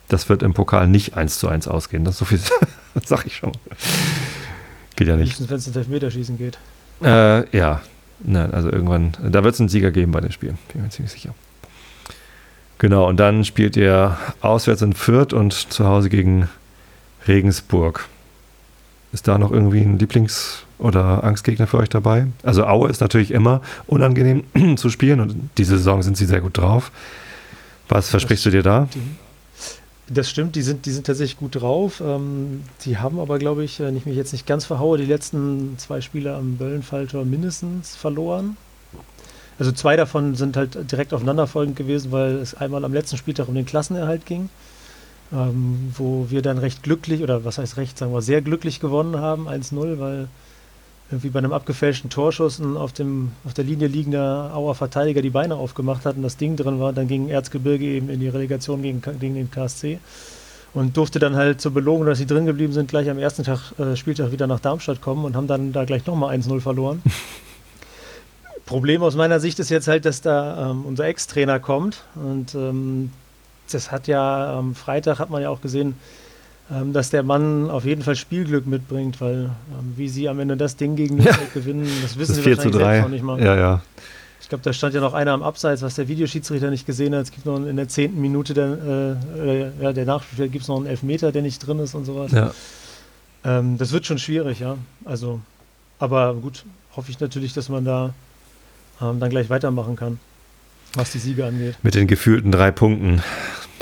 Das wird im Pokal nicht 1 zu 1 ausgehen. Das so viel, sag ich schon. Geht ja nicht. Wenn es ins Elfmeterschießen geht. Äh, ja. Nein, also irgendwann, da wird es einen Sieger geben bei den Spielen. Bin mir ziemlich sicher. Genau, und dann spielt ihr auswärts in Fürth und zu Hause gegen Regensburg. Ist da noch irgendwie ein Lieblings- oder Angstgegner für euch dabei? Also Aue ist natürlich immer unangenehm zu spielen und diese Saison sind sie sehr gut drauf. Was versprichst du dir da? Das stimmt, die sind, die sind tatsächlich gut drauf. Ähm, die haben aber, glaube ich, wenn ich mich jetzt nicht ganz verhaue, die letzten zwei Spiele am Böllenfalltor mindestens verloren. Also zwei davon sind halt direkt aufeinanderfolgend gewesen, weil es einmal am letzten Spieltag um den Klassenerhalt ging, ähm, wo wir dann recht glücklich, oder was heißt recht, sagen wir sehr glücklich gewonnen haben, 1-0, weil irgendwie bei einem abgefälschten Torschuss ein auf, dem, auf der Linie liegender Auer Verteidiger die Beine aufgemacht hat und das Ding drin war. Dann ging Erzgebirge eben in die Relegation gegen, gegen den KSC und durfte dann halt zur Belohnung, dass sie drin geblieben sind, gleich am ersten Tag, äh, Spieltag wieder nach Darmstadt kommen und haben dann da gleich nochmal 1-0 verloren. Problem aus meiner Sicht ist jetzt halt, dass da ähm, unser Ex-Trainer kommt und ähm, das hat ja am Freitag hat man ja auch gesehen, ähm, dass der Mann auf jeden Fall Spielglück mitbringt, weil ähm, wie sie am Ende das Ding gegen ja. gewinnen, das wissen das sie 4 zu 3. auch nicht mal. Ja, ja. Ich glaube, da stand ja noch einer am Abseits, was der Videoschiedsrichter nicht gesehen hat. Es gibt noch in der zehnten Minute der, äh, ja, der Nachspiel gibt es noch einen Elfmeter, der nicht drin ist und sowas. Ja. Ähm, das wird schon schwierig, ja. Also, aber gut, hoffe ich natürlich, dass man da ähm, dann gleich weitermachen kann, was die Siege angeht. Mit den gefühlten drei Punkten.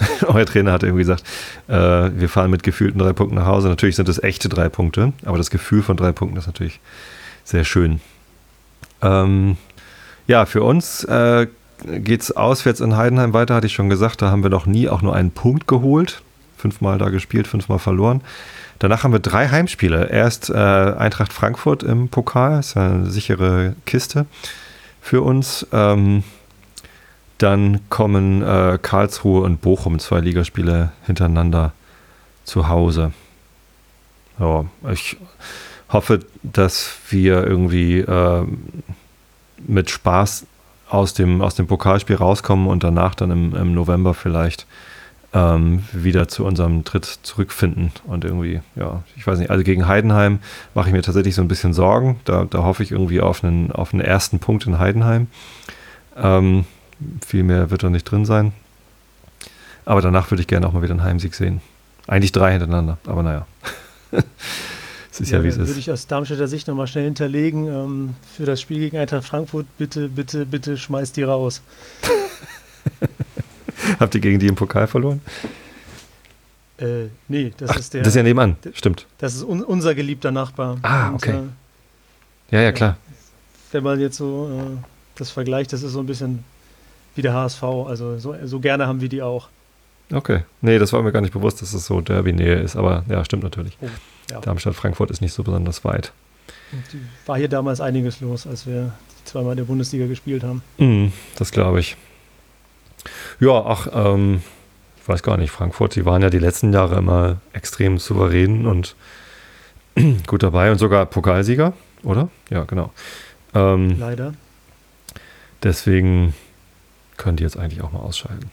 Euer Trainer hat irgendwie gesagt, äh, wir fahren mit gefühlten drei Punkten nach Hause. Natürlich sind es echte drei Punkte, aber das Gefühl von drei Punkten ist natürlich sehr schön. Ähm, ja, für uns äh, geht es auswärts in Heidenheim weiter, hatte ich schon gesagt. Da haben wir noch nie auch nur einen Punkt geholt. Fünfmal da gespielt, fünfmal verloren. Danach haben wir drei Heimspiele. Erst äh, Eintracht Frankfurt im Pokal, ist eine sichere Kiste für uns. Ähm, dann kommen äh, Karlsruhe und Bochum, zwei Ligaspiele hintereinander zu Hause. Ja, ich hoffe, dass wir irgendwie äh, mit Spaß aus dem, aus dem Pokalspiel rauskommen und danach dann im, im November vielleicht ähm, wieder zu unserem Tritt zurückfinden. Und irgendwie, ja, ich weiß nicht, also gegen Heidenheim mache ich mir tatsächlich so ein bisschen Sorgen. Da, da hoffe ich irgendwie auf einen, auf einen ersten Punkt in Heidenheim. Ähm, viel mehr wird da nicht drin sein. Aber danach würde ich gerne auch mal wieder einen Heimsieg sehen. Eigentlich drei hintereinander, aber naja. es ist ja, ja wie es ist. Würde ich aus Darmstädter Sicht nochmal schnell hinterlegen. Ähm, für das Spiel gegen Eintracht Frankfurt, bitte, bitte, bitte schmeißt die raus. Habt ihr gegen die im Pokal verloren? Äh, nee, das Ach, ist der. Das ist ja nebenan, stimmt. Das ist un unser geliebter Nachbar. Ah, okay. Und, äh, ja, ja, klar. Wenn man jetzt so äh, das vergleicht, das ist so ein bisschen wie der HSV. Also so, so gerne haben wir die auch. Okay. Nee, das war mir gar nicht bewusst, dass es so Derby-Nähe ist, aber ja, stimmt natürlich. Oh, ja. Darmstadt-Frankfurt ist nicht so besonders weit. war hier damals einiges los, als wir zweimal in der Bundesliga gespielt haben. Mm, das glaube ich. Ja, ach, ähm, ich weiß gar nicht, Frankfurt, die waren ja die letzten Jahre immer extrem souverän und gut dabei und sogar Pokalsieger, oder? Ja, genau. Ähm, Leider. Deswegen können die jetzt eigentlich auch mal ausschalten.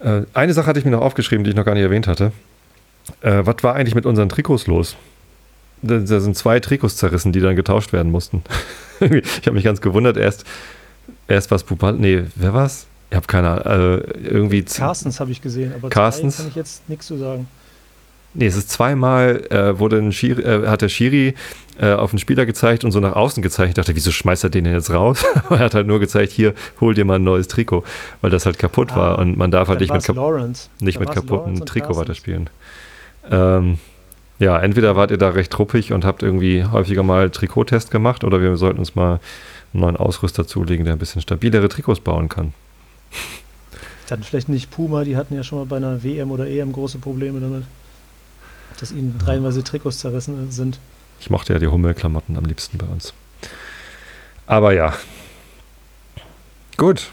Äh, eine Sache hatte ich mir noch aufgeschrieben, die ich noch gar nicht erwähnt hatte. Äh, was war eigentlich mit unseren Trikots los? Da, da sind zwei Trikots zerrissen, die dann getauscht werden mussten. ich habe mich ganz gewundert. Erst, erst was Pupal. Nee, wer war's? Ich habe keine Ahnung. Äh, irgendwie. Carstens habe ich gesehen, aber Carstens kann ich jetzt nichts zu sagen. Nee, es ist zweimal, äh, wurde ein Schiri, äh, hat der Schiri äh, auf den Spieler gezeigt und so nach außen gezeigt. Ich dachte, wieso schmeißt er den denn jetzt raus? er hat halt nur gezeigt, hier, hol dir mal ein neues Trikot, weil das halt kaputt ah, war und man darf halt nicht mit, kap nicht mit kaputten Trikot weiterspielen. Ähm, ja, entweder wart ihr da recht truppig und habt irgendwie häufiger mal Trikottest gemacht oder wir sollten uns mal einen neuen Ausrüster zulegen, der ein bisschen stabilere Trikots bauen kann. Dann vielleicht nicht Puma, die hatten ja schon mal bei einer WM oder EM große Probleme damit dass ihnen dreiweise Trikots zerrissen sind. Ich mochte ja die Hummelklamotten am liebsten bei uns. Aber ja. Gut.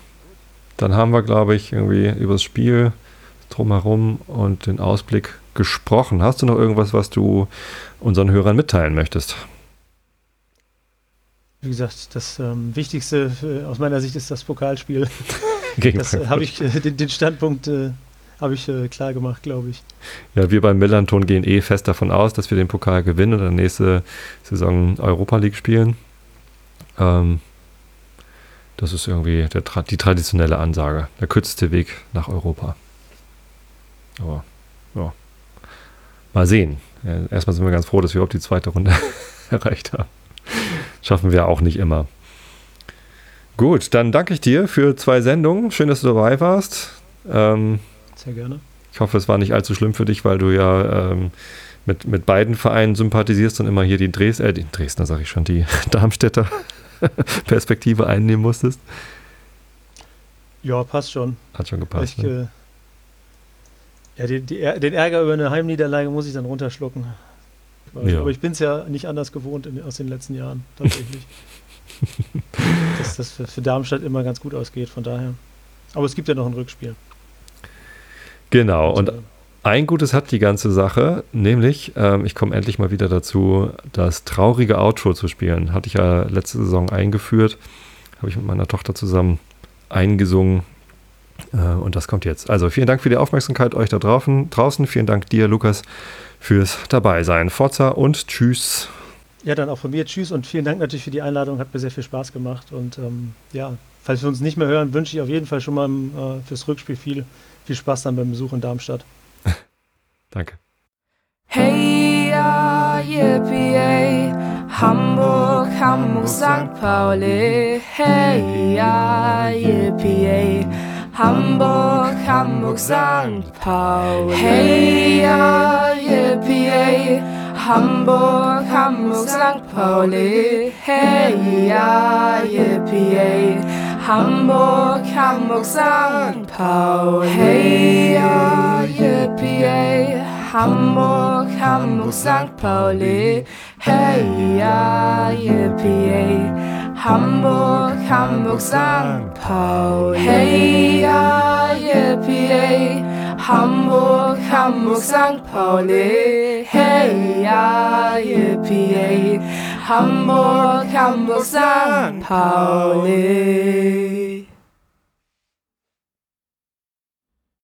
Dann haben wir, glaube ich, irgendwie über das Spiel drumherum und den Ausblick gesprochen. Hast du noch irgendwas, was du unseren Hörern mitteilen möchtest? Wie gesagt, das ähm, Wichtigste für, aus meiner Sicht ist das Pokalspiel. Gegen das äh, habe ich äh, den, den, Standpunkt äh, habe ich äh, klar gemacht, glaube ich. Ja, wir beim Millanton gehen eh fest davon aus, dass wir den Pokal gewinnen und dann nächste Saison Europa League spielen. Ähm, das ist irgendwie der, die traditionelle Ansage. Der kürzeste Weg nach Europa. Aber ja. Mal sehen. Erstmal sind wir ganz froh, dass wir überhaupt die zweite Runde erreicht haben. Schaffen wir auch nicht immer. Gut, dann danke ich dir für zwei Sendungen. Schön, dass du dabei warst. Ähm, Sehr gerne. ich hoffe, es war nicht allzu schlimm für dich, weil du ja ähm, mit, mit beiden Vereinen sympathisierst und immer hier die, Dres äh, die Dresdner, sage ich schon, die Darmstädter Perspektive einnehmen musstest. Ja, passt schon. Hat schon gepasst. Ich, ne? äh, ja, die, die, den Ärger über eine Heimniederlage muss ich dann runterschlucken. Ja. Aber ich bin es ja nicht anders gewohnt in, aus den letzten Jahren, tatsächlich. Dass das für, für Darmstadt immer ganz gut ausgeht, von daher. Aber es gibt ja noch ein Rückspiel. Genau, und ein Gutes hat die ganze Sache, nämlich ähm, ich komme endlich mal wieder dazu, das traurige Outro zu spielen. Hatte ich ja letzte Saison eingeführt, habe ich mit meiner Tochter zusammen eingesungen äh, und das kommt jetzt. Also vielen Dank für die Aufmerksamkeit euch da draußen. draußen. Vielen Dank dir, Lukas, fürs Dabeisein. Forza und tschüss. Ja, dann auch von mir Tschüss und vielen Dank natürlich für die Einladung. Hat mir sehr viel Spaß gemacht. Und ähm, ja, falls wir uns nicht mehr hören, wünsche ich auf jeden Fall schon mal äh, fürs Rückspiel viel, viel Spaß dann beim Besuch in Darmstadt. Danke. Hey ja, yippie, Hamburg, Hamburg, St. Pauli. Hey ja, yippie, Hamburg, Hamburg, St. Pauli. Hey ja, yippie, Hamburg, Hamburg, St. Pauli. Hey ja, yippie, Hamburg, Hamburg, St. Pauli. Hey ja, yippie. Hamburg, Hamburg, St. Pauli. Hey, ja, yippie. Hamburg, Hamburg, St. Pauli. Hey, ja, yippie. Hamburg, Hamburg, St. Pauli. Hey, ja, yippie. Hamburg, Hamburg, St. Pauli.